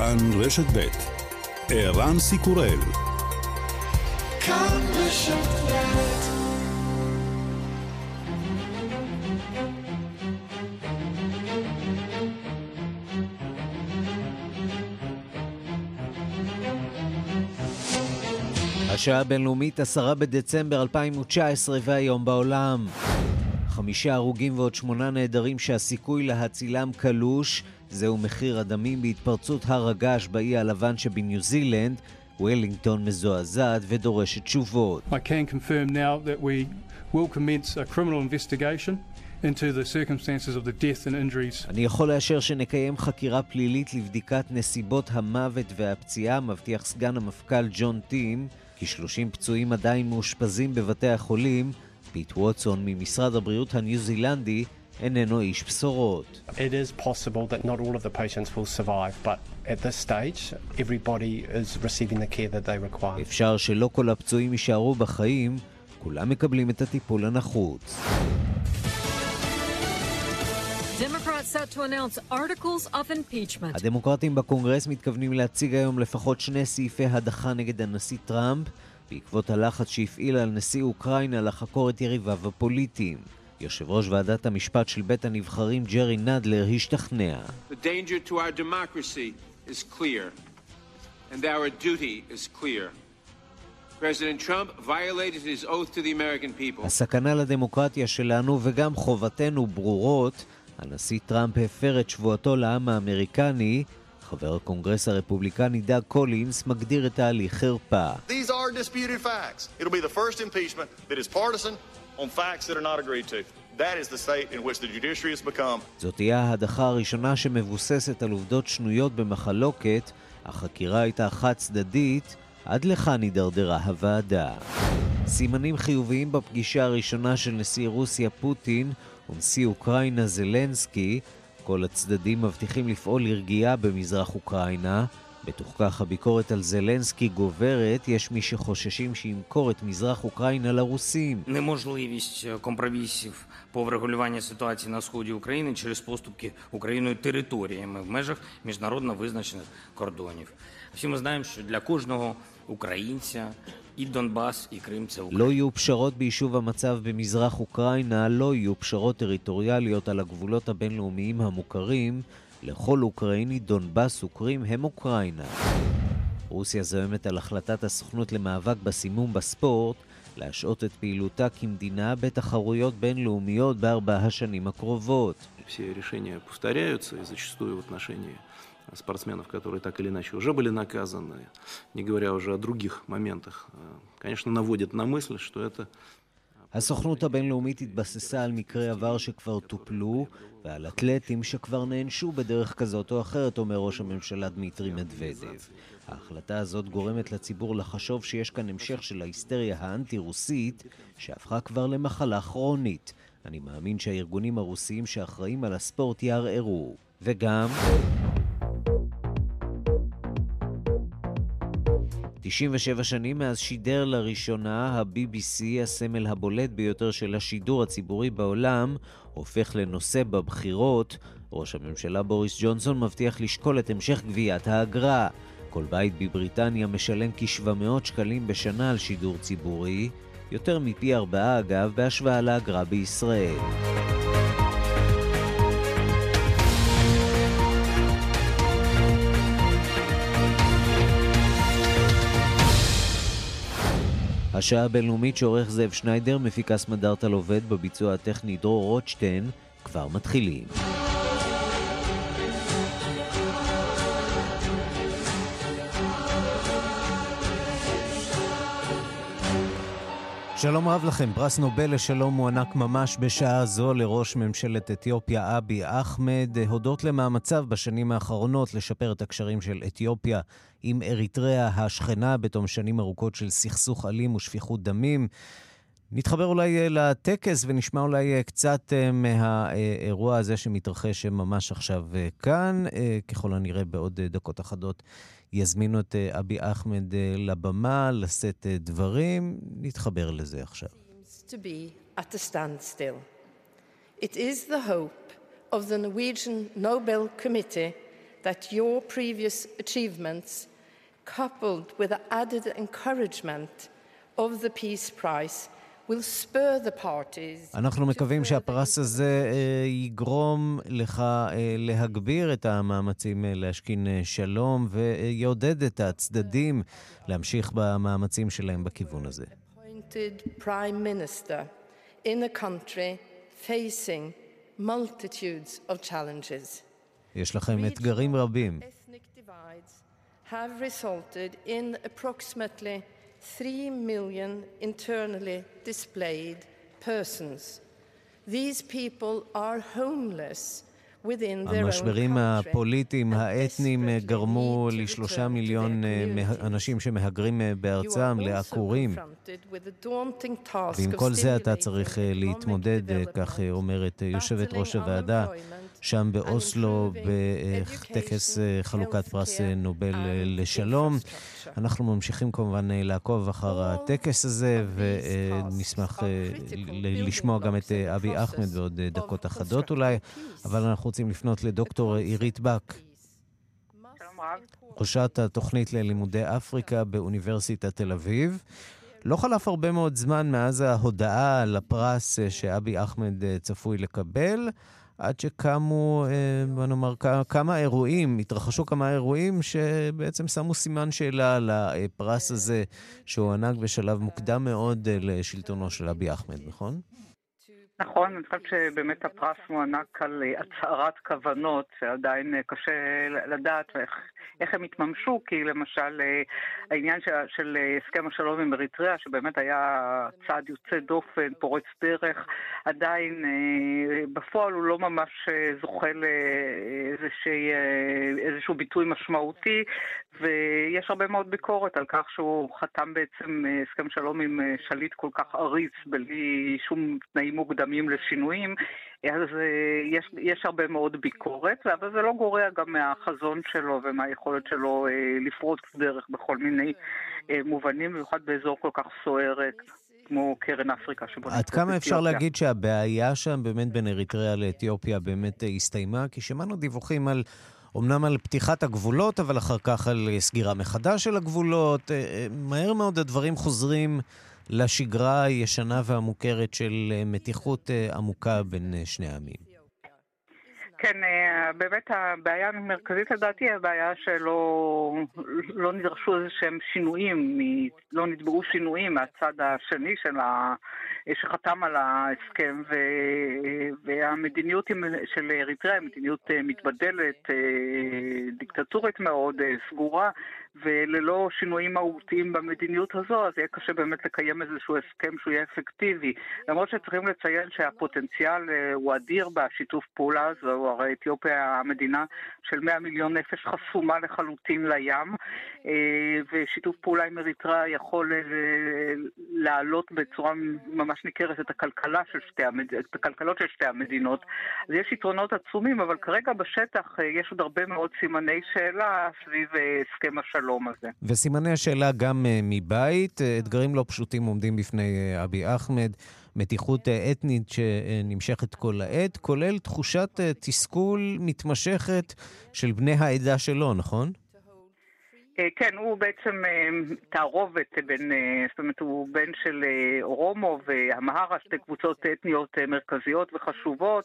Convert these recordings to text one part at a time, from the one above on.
כאן רשת ב' ערן סיקורל כאן רשת השעה הבינלאומית, עשרה בדצמבר 2019 והיום בעולם. חמישה הרוגים ועוד שמונה נעדרים שהסיכוי להצילם קלוש. זהו מחיר הדמים בהתפרצות הר הגעש באי הלבן שבניו זילנד. וולינגטון מזועזעת ודורשת תשובות. I can confirm now that we will commence a criminal investigation into the circumstances of the death and injuries. אני יכול לאשר שנקיים חקירה פלילית לבדיקת נסיבות המוות והפציעה, מבטיח סגן המפכ"ל ג'ון טימס, כי 30 פצועים עדיין מאושפזים בבתי החולים. פיט ווטסון ממשרד הבריאות הניו זילנדי איננו איש בשורות. It is possible that not all of the patients will survive, but at this stage everybody is receiving the care that they require. אפשר שלא כל הפצועים יישארו בחיים, כולם מקבלים את הטיפול הנחוץ. הדמוקרטים בקונגרס מתכוונים להציג היום לפחות שני סעיפי הדחה נגד הנשיא טראמפ בעקבות הלחץ שהפעיל על נשיא אוקראינה לחקור את יריביו הפוליטיים. יושב ראש ועדת המשפט של בית הנבחרים ג'רי נדלר השתכנע. הסכנה לדמוקרטיה שלנו וגם חובתנו ברורות. הנשיא טראמפ הפר את שבועתו לעם האמריקני חבר הקונגרס הרפובליקני דאג קולינס מגדיר את ההליך חרפה. זאת תהיה ההדחה הראשונה שמבוססת על עובדות שנויות במחלוקת, החקירה הייתה חד צדדית, עד לכאן הידרדרה הוועדה. סימנים חיוביים בפגישה הראשונה של נשיא רוסיה פוטין ונשיא אוקראינה זלנסקי. כל הצדדים מבטיחים לפעול לרגיעה במזרח אוקראינה. בתוך כך הביקורת על זלנסקי גוברת, יש מי שחוששים שימכור את מזרח אוקראינה לרוסים. Неможливість компромісів по врегулюванні ситуації на сході України через поступки Україною територіями в межах міжнародно визначених кордонів. Всі ми знаємо, що для кожного українця і Донбас, і Крим це Україна. לא יהיו פשרות ביישוב המצב במזרח אוקראינה, לא יהיו פשרות טריטוריאליות על הגבולות הבינלאומיים המוכרים. לכל אוקראיני דונבאס וקרים הם אוקראינה. רוסיה זוהמת על החלטת הסוכנות למאבק בסימום בספורט להשעות את פעילותה כמדינה בתחרויות בינלאומיות בארבע השנים הקרובות. спортсменов, которые так или иначе уже были наказаны, не говоря уже о других моментах, конечно, наводит на мысль, что это הסוכנות הבינלאומית התבססה על מקרי עבר שכבר טופלו ועל אתלטים שכבר נענשו בדרך כזאת או אחרת, אומר ראש הממשלה דמיטרי מדוודב. ההחלטה הזאת גורמת לציבור לחשוב שיש כאן המשך של ההיסטריה האנטי-רוסית, שהפכה כבר למחלה כרונית. אני מאמין שהארגונים הרוסיים שאחראים על הספורט יערערו. וגם... 97 שנים מאז שידר לראשונה ה-BBC, הסמל הבולט ביותר של השידור הציבורי בעולם, הופך לנושא בבחירות. ראש הממשלה בוריס ג'ונסון מבטיח לשקול את המשך גביית האגרה. כל בית בבריטניה משלם כ-700 שקלים בשנה על שידור ציבורי, יותר מפי ארבעה אגב בהשוואה לאגרה בישראל. השעה הבינלאומית שעורך זאב שניידר, מפיק אסמדרטל עובד בביצוע הטכני דרור רוטשטיין, כבר מתחילים. שלום רב לכם, פרס נובל לשלום מוענק ממש בשעה זו לראש ממשלת אתיופיה אבי אחמד, הודות למאמציו בשנים האחרונות לשפר את הקשרים של אתיופיה עם אריתריאה השכנה בתום שנים ארוכות של סכסוך אלים ושפיכות דמים. נתחבר אולי אה, לטקס ונשמע אולי אה, קצת אה, מהאירוע הזה שמתרחש ממש עכשיו כאן. ככל הנראה בעוד דקות אחדות יזמינו את אבי אחמד לבמה לשאת דברים. נתחבר לזה עכשיו. Coupled with the added encouragement of the Peace Prize, אנחנו מקווים שהפרס הזה אה, יגרום לך אה, להגביר את המאמצים אה, להשכין שלום ויעודד את הצדדים להמשיך במאמצים שלהם בכיוון הזה. יש לכם אתגרים רבים. Have resulted in approximately 3 million internally displaced persons. These people are homeless. המשברים הפוליטיים האתניים גרמו לשלושה מיליון אנשים שמהגרים בארצם לעקורים. ועם כל זה אתה צריך להתמודד, כך אומרת יושבת ראש הוועדה, שם באוסלו, בטקס חלוקת פרס נובל לשלום. אנחנו ממשיכים כמובן לעקוב אחר הטקס הזה, ונשמח לשמוע גם את אבי אחמד בעוד דקות אחדות אולי, אבל אנחנו רוצים לפנות לדוקטור עירית בק. ראשת התוכנית ללימודי אפריקה באוניברסיטת תל אביב. לא חלף הרבה מאוד זמן מאז ההודעה על הפרס שאבי אחמד צפוי לקבל. עד שקמו, אה, בוא נאמר, כמה אירועים, התרחשו כמה אירועים שבעצם שמו סימן שאלה על הפרס הזה שהוענק בשלב מוקדם מאוד אה, לשלטונו של אבי אחמד, נכון? נכון, אני חושבת שבאמת הפרס מוענק על אה, הצהרת כוונות, שעדיין קשה לדעת איך, איך הם התממשו, כי למשל העניין של, של הסכם השלום עם אריתריאה, שבאמת היה צעד יוצא דופן, פורץ דרך, עדיין בפועל הוא לא ממש זוכה לאיזשהו ביטוי משמעותי, ויש הרבה מאוד ביקורת על כך שהוא חתם בעצם הסכם שלום עם שליט כל כך עריץ, בלי שום תנאים מוקדמים לשינויים. אז יש, יש הרבה מאוד ביקורת, אבל זה לא גורע גם מהחזון שלו ומהיכולת שלו לפרוץ דרך בכל מיני מובנים, במיוחד באזור כל כך סוער כמו קרן אפריקה שבו... עד כמה אפשר. להגיד שהבעיה שם באמת בין אריתריאה לאתיופיה באמת הסתיימה? כי שמענו דיווחים על... אמנם על פתיחת הגבולות, אבל אחר כך על סגירה מחדש של הגבולות. מהר מאוד הדברים חוזרים לשגרה הישנה והמוכרת של מתיחות עמוקה בין שני העמים. כן, אה, באמת הבעיה המרכזית לדעתי היא הבעיה שלא לא נדרשו איזה שהם שינויים, לא נתבעו שינויים מהצד השני של ה, שחתם על ההסכם, ו, והמדיניות של אריתריאה היא מדיניות אה, מתבדלת, אה, דיקטטורית מאוד, סגורה, וללא שינויים מהותיים במדיניות הזו, אז יהיה קשה באמת לקיים איזשהו הסכם שהוא יהיה אפקטיבי. למרות שצריכים לציין שהפוטנציאל הוא אדיר בשיתוף פעולה הזו, הרי אתיופיה המדינה של 100 מיליון נפש חסומה לחלוטין לים, אה, ושיתוף פעולה עם אריתריאה יכול אה, להעלות בצורה ממש ניכרת את הכלכלה של שתי המד... את הכלכלות של שתי המדינות. אז יש יתרונות עצומים, אבל כרגע בשטח אה, יש עוד הרבה מאוד סימני שאלה סביב הסכם השלום הזה. וסימני השאלה גם מבית, אתגרים לא פשוטים עומדים בפני אבי אחמד. מתיחות אה, אתנית שנמשכת כל העת, כולל תחושת אה, תסכול מתמשכת של בני העדה שלו, נכון? אה, כן, הוא בעצם תערובת בין, זאת אומרת, הוא בן של אורומו והמהרה, שתי קבוצות אתניות מרכזיות וחשובות,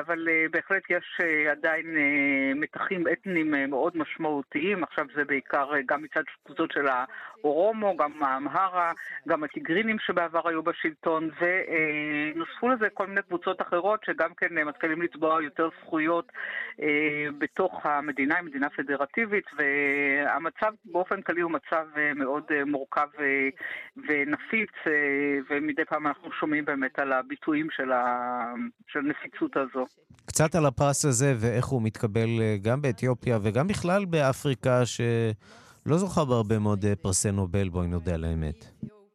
אבל בהחלט יש עדיין מתחים אתניים מאוד משמעותיים, עכשיו זה בעיקר גם מצד קבוצות של האורומו, גם האמהרה, גם הטיגרינים שבעבר היו בשלטון, ונוספו לזה כל מיני קבוצות אחרות שגם כן מתחילים לתבוע יותר זכויות בתוך המדינה, מדינה פדרטיבית, והמצב באופן כללי הוא מצב מאוד מורכב ונפיץ, ומדי פעם אנחנו שומעים באמת על הביטויים של, ה... של הנפיצות הזו. קצת על הפרס הזה ואיך הוא מתקבל גם באתיופיה וגם בכלל באפריקה, ש... לא זוכה בהרבה מאוד אה, פרסי נובל, בואי נודה על האמת.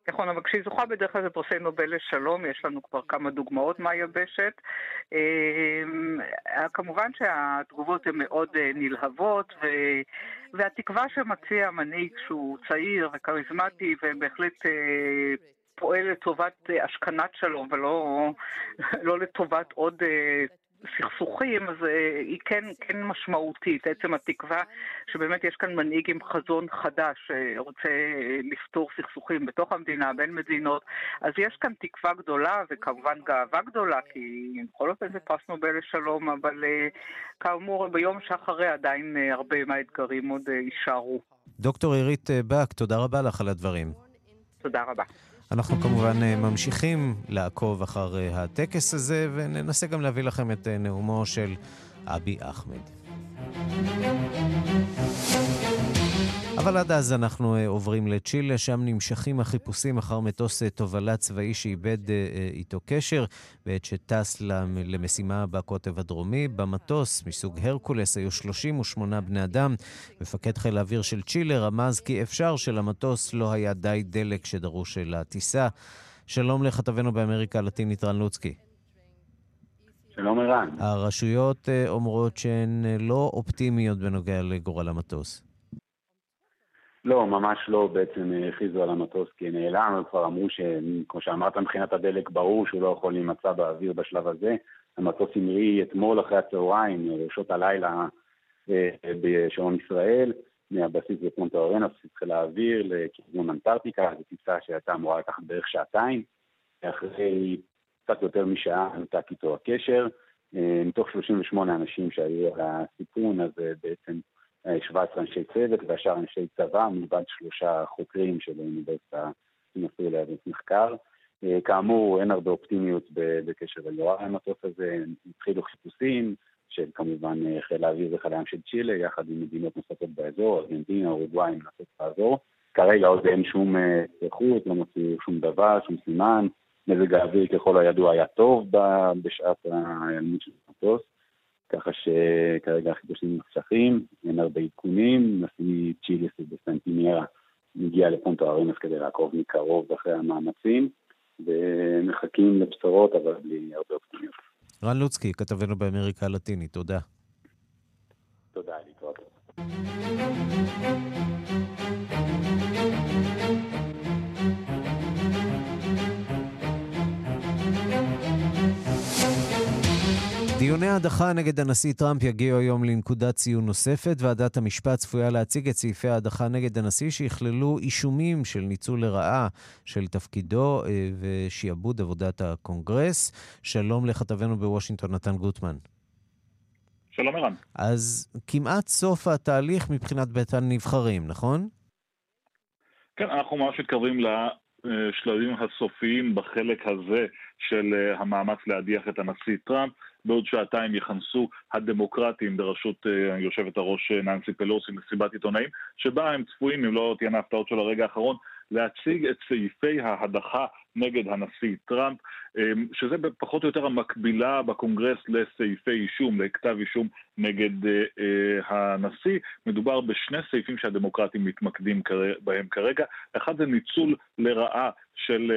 נכון, אבל כשהיא זוכה בדרך כלל זה פרסי נובל לשלום, יש לנו כבר כמה דוגמאות מהיבשת. כמובן שהתגובות הן מאוד אה, נלהבות. והתקווה שמציע מנהיג שהוא צעיר וכריזמטי ובהחלט אה, פועל לטובת השכנת שלום ולא לא לטובת עוד סכסוכים, אז אה, היא כן, כן משמעותית, עצם התקווה שבאמת יש כאן מנהיג עם חזון חדש שרוצה לפתור סכסוכים בתוך המדינה, בין מדינות, אז יש כאן תקווה גדולה וכמובן גאווה גדולה, כי בכל אופן זה פרס נובל לשלום, אבל כאמור ביום שאחרי עדיין הרבה מהאתגרים עוד יישארו. דוקטור עירית בק, תודה רבה לך על הדברים. תודה רבה. אנחנו כמובן אה, ממשיכים לעקוב אחר אה, הטקס הזה, וננסה גם להביא לכם את אה, נאומו של אבי אחמד. אבל עד אז אנחנו uh, עוברים לצ'ילה, שם נמשכים החיפושים אחר מטוס uh, תובלה צבאי שאיבד uh, איתו קשר בעת שטס למשימה בקוטב הדרומי. במטוס מסוג הרקולס היו 38 בני אדם. מפקד חיל האוויר של צ'ילה רמז כי אפשר שלמטוס לא היה די דלק שדרוש לטיסה. שלום לכתבנו באמריקה הלטינית רן לוצקי. שלום ערן. הרשויות אומרות שהן לא אופטימיות בנוגע לגורל המטוס. לא, ממש לא בעצם הכריזו על המטוס כנעלם, הם כבר אמרו שכמו שאמרת מבחינת הדלק ברור שהוא לא יכול להימצא באוויר בשלב הזה. המטוס המריא אתמול אחרי הצהריים, בשעות הלילה אה, בשעון ישראל, מהבסיס בפונטה אורנה, בסיס חיל האוויר, לכיוון אנטארקטיקה, זו טיסה שהייתה אמורה לקחת בערך שעתיים. אחרי קצת יותר משעה נותק איתו הקשר. אה, מתוך 38 אנשים שהיו על הסיכון, אז אה, בעצם 17 אנשי צוות והשאר אנשי צבא, מלבד שלושה חוקרים של האוניברסיטה שנפלו להביא מחקר. אה, כאמור, אין הרבה אופטימיות בקשר לגורל המטוס הזה, התחילו חיפושים של כמובן אה, חיל האוויר וחיל הים של צ'ילה, יחד עם מדינות נוספות באזור, ארגנטינה, אורוגוואי, מנסות לעזור. כרגע עוד אין שום איכות, אה, לא מצאו שום דבר, שום סימן. מזג האוויר ככל הידוע היה טוב בשעת ההיעלמות של המטוס. ככה שכרגע החידושים נפשכים, אין הרבה עדכונים, נשיא צ'יליס בסנטיניירה מגיע לפונטו ארנס כדי לעקוב מקרוב אחרי המאמצים, ומחכים לבשורות, אבל בלי הרבה אופטימיות. רן לוצקי, כתבנו באמריקה הלטינית, תודה. תודה, להתראות. דיוני ההדחה נגד הנשיא טראמפ יגיעו היום לנקודת ציון נוספת. ועדת המשפט צפויה להציג את סעיפי ההדחה נגד הנשיא שיכללו אישומים של ניצול לרעה של תפקידו אה, ושיבוש עבודת הקונגרס. שלום לכתבנו בוושינגטון, נתן גוטמן. שלום ערן. אז כמעט סוף התהליך מבחינת בית הנבחרים, נכון? כן, אנחנו ממש מתקרבים לשלבים הסופיים בחלק הזה של אה, המאמץ להדיח את הנשיא טראמפ. בעוד שעתיים יכנסו הדמוקרטים בראשות uh, יושבת הראש uh, ננסי פלוסי מסיבת עיתונאים, שבה הם צפויים, אם לא תהיינה הפתעות של הרגע האחרון, להציג את סעיפי ההדחה נגד הנשיא טראמפ, um, שזה פחות או יותר המקבילה בקונגרס לסעיפי אישום, לכתב אישום נגד הנשיא. מדובר בשני סעיפים שהדמוקרטים מתמקדים בהם כרגע. אחד זה ניצול לרעה של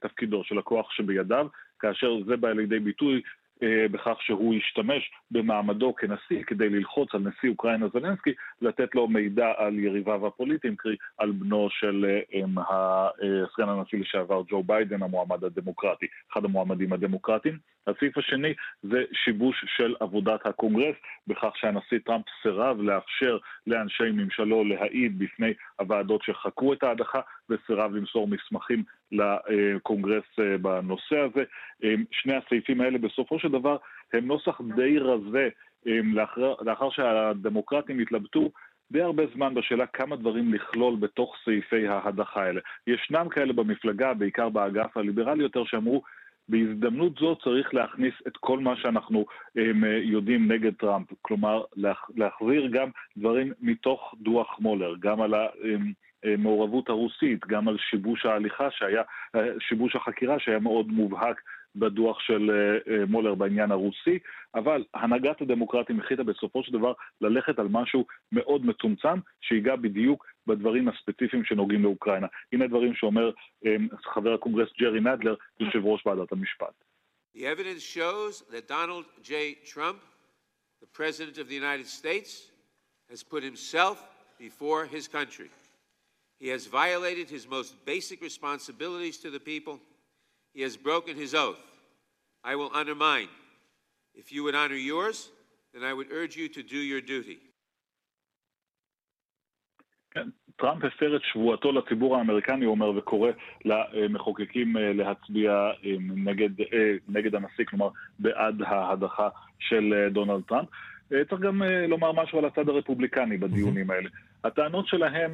תפקידו, של הכוח שבידיו, כאשר זה בא לידי ביטוי אה, בכך שהוא ישתמש במעמדו כנשיא כדי ללחוץ על נשיא אוקראינה זלנסקי, לתת לו מידע על יריביו הפוליטיים, קרי על בנו של אה, אה, סגן הנשיא לשעבר ג'ו ביידן, המועמד הדמוקרטי, אחד המועמדים הדמוקרטיים. הסעיף השני זה שיבוש של עבודת הקונגרס, בכך שהנשיא טראמפ סירב לאפשר לאנשי ממשלו להעיד בפני הוועדות שחקרו את ההדחה, וסירב למסור מסמכים לקונגרס אה, בנושא הזה. אה, שני הסעיפים האלה בסופו של דבר הם נוסח די רזה אה, לאחר, לאחר שהדמוקרטים התלבטו די הרבה זמן בשאלה כמה דברים לכלול בתוך סעיפי ההדחה האלה. ישנם כאלה במפלגה, בעיקר באגף הליברלי יותר, שאמרו בהזדמנות זו צריך להכניס את כל מה שאנחנו um, יודעים נגד טראמפ, כלומר להחזיר גם דברים מתוך דוח מולר, גם על המעורבות הרוסית, גם על שיבוש ההליכה שהיה, אה, שיבוש החקירה שהיה מאוד מובהק בדוח של אה, אה, מולר בעניין הרוסי, אבל הנהגת הדמוקרטים החליטה בסופו של דבר ללכת על משהו מאוד מצומצם, שיגע בדיוק בדברים הספציפיים שנוגעים לאוקראינה. הנה דברים שאומר אה, חבר הקונגרס ג'רי נדלר, יושב ראש ועדת המשפט. The evidence shows that Donald J. Trump, the President of the United States, has put himself before his country. He has violated his most basic responsibilities to the people. He has broken his oath. I will undermine If you would honor yours, then I would urge you to do your duty. כן, טראמפ הפר את שבועתו לציבור האמריקני, הוא אומר, וקורא למחוקקים להצביע נגד, נגד הנשיא, כלומר בעד ההדחה של דונלד טראמפ. צריך גם לומר משהו על הצד הרפובליקני בדיונים האלה. הטענות שלהם,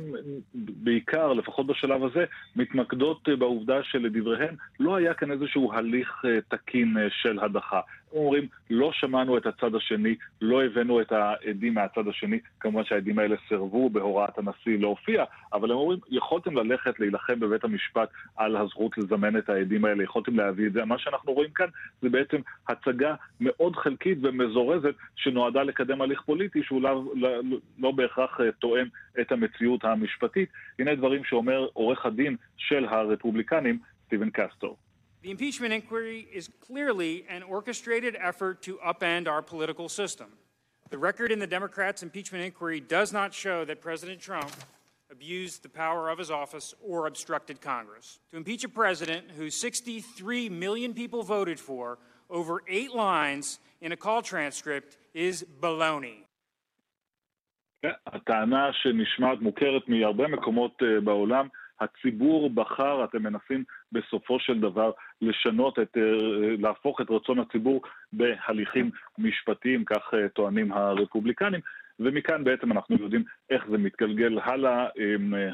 בעיקר, לפחות בשלב הזה, מתמקדות בעובדה שלדבריהם לא היה כאן איזשהו הליך תקין של הדחה. אומרים, לא שמענו את הצד השני, לא הבאנו את העדים מהצד השני, כמובן שהעדים האלה סירבו בהוראת הנשיא להופיע, אבל הם אומרים, יכולתם ללכת להילחם בבית המשפט על הזכות לזמן את העדים האלה, יכולתם להביא את זה. מה שאנחנו רואים כאן זה בעצם הצגה מאוד חלקית ומזורזת שנועדה לקדם הליך פוליטי שהוא לא, לא, לא בהכרח תואם את המציאות המשפטית. הנה דברים שאומר עורך הדין של הרפובליקנים, סטיבן קסטור. The impeachment inquiry is clearly an orchestrated effort to upend our political system. The record in the Democrats' impeachment inquiry does not show that President Trump abused the power of his office or obstructed Congress. To impeach a president who 63 million people voted for over eight lines in a call transcript is baloney. הטענה שנשמעת מוכרת מהרבה מקומות בעולם, הציבור בחר, אתם מנסים בסופו של דבר לשנות את, להפוך את רצון הציבור בהליכים משפטיים, כך טוענים הרפובליקנים, ומכאן בעצם אנחנו יודעים איך זה מתגלגל הלאה.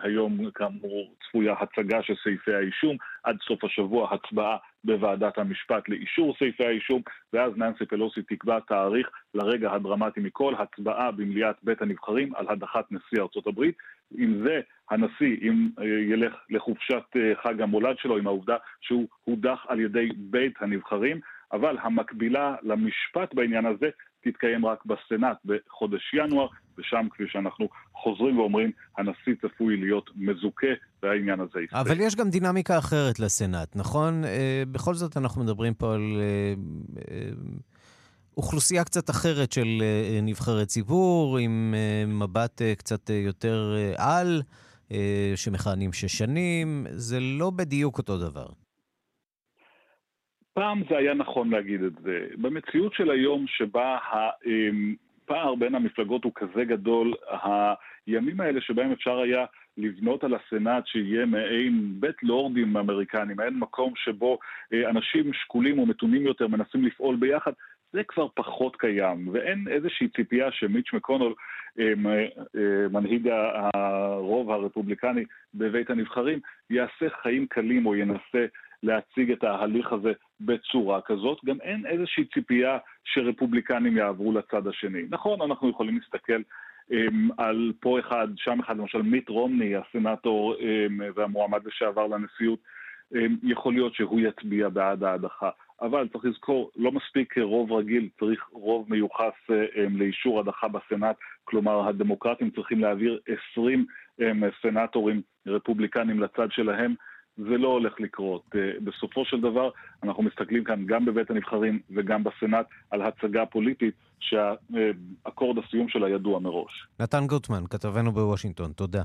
היום כאמור צפויה הצגה של סעיפי האישום, עד סוף השבוע הצבעה בוועדת המשפט לאישור סעיפי האישום, ואז ננסי פלוסי תקבע תאריך לרגע הדרמטי מכל, הצבעה במליאת בית הנבחרים על הדחת נשיא ארצות הברית. עם זה הנשיא, אם ילך לחופשת חג המולד שלו, עם העובדה שהוא הודח על ידי בית הנבחרים, אבל המקבילה למשפט בעניין הזה תתקיים רק בסנאט בחודש ינואר, ושם, כפי שאנחנו חוזרים ואומרים, הנשיא צפוי להיות מזוכה והעניין הזה יסתיים. אבל יש גם דינמיקה אחרת לסנאט, נכון? בכל זאת אנחנו מדברים פה על אוכלוסייה קצת אחרת של נבחרי ציבור, עם מבט קצת יותר על, שמכהנים שש שנים, זה לא בדיוק אותו דבר. פעם זה היה נכון להגיד את זה. במציאות של היום שבה הפער בין המפלגות הוא כזה גדול, הימים האלה שבהם אפשר היה לבנות על הסנאט שיהיה מעין בית לורדים אמריקני, מעין מקום שבו אנשים שקולים ומתונים יותר מנסים לפעול ביחד, זה כבר פחות קיים, ואין איזושהי ציפייה שמיץ' מקונול, מנהיג הרוב הרפובליקני בבית הנבחרים, יעשה חיים קלים או ינסה להציג את ההליך הזה בצורה כזאת. גם אין איזושהי ציפייה שרפובליקנים יעברו לצד השני. נכון, אנחנו יכולים להסתכל על פה אחד, שם אחד, למשל מיט רומני, הסנאטור והמועמד לשעבר לנשיאות, יכול להיות שהוא יצביע בעד ההדחה. אבל צריך לזכור, לא מספיק רוב רגיל, צריך רוב מיוחס לאישור הדחה בסנאט, כלומר הדמוקרטים צריכים להעביר 20 סנאטורים רפובליקנים לצד שלהם, זה לא הולך לקרות. בסופו של דבר, אנחנו מסתכלים כאן גם בבית הנבחרים וגם בסנאט על הצגה פוליטית שהאקורד הסיום שלה ידוע מראש. נתן גוטמן, כתבנו בוושינגטון, תודה.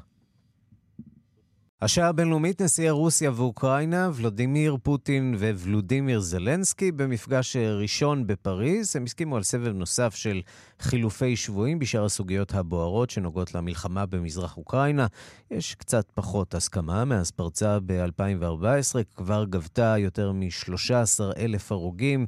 השעה הבינלאומית, נשיאי רוסיה ואוקראינה, ולודימיר פוטין וולודימיר זלנסקי, במפגש ראשון בפריז. הם הסכימו על סבב נוסף של חילופי שבויים בשאר הסוגיות הבוערות שנוגעות למלחמה במזרח אוקראינה. יש קצת פחות הסכמה מאז פרצה ב-2014, כבר גבתה יותר מ-13 אלף הרוגים.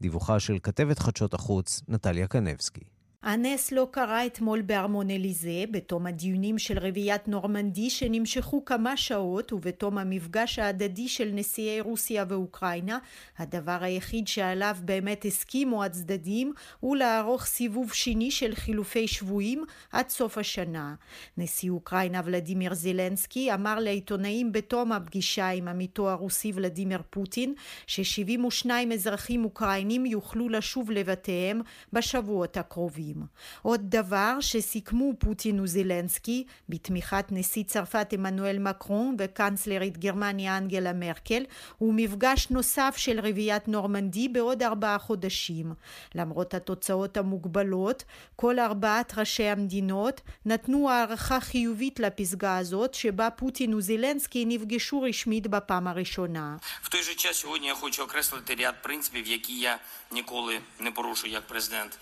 דיווחה של כתבת חדשות החוץ, נטליה קנבסקי. הנס לא קרה אתמול בארמון אליזה, בתום הדיונים של רביעיית נורמנדי שנמשכו כמה שעות ובתום המפגש ההדדי של נשיאי רוסיה ואוקראינה, הדבר היחיד שעליו באמת הסכימו הצדדים הוא לערוך סיבוב שני של חילופי שבויים עד סוף השנה. נשיא אוקראינה ולדימיר זלנסקי אמר לעיתונאים בתום הפגישה עם עמיתו הרוסי ולדימיר פוטין ש-72 אזרחים אוקראינים יוכלו לשוב לבתיהם בשבועות הקרובים. עוד דבר שסיכמו פוטין וזלנסקי בתמיכת נשיא צרפת עמנואל מקרון וקנצלרית גרמניה אנגלה מרקל הוא מפגש נוסף של רביעיית נורמנדי בעוד ארבעה חודשים. למרות התוצאות המוגבלות, כל ארבעת ראשי המדינות נתנו הערכה חיובית לפסגה הזאת שבה פוטין וזלנסקי נפגשו רשמית בפעם הראשונה. В той же час сьогодні я хочу окреслити ряд принципів, які я ніколи не порушу як президент.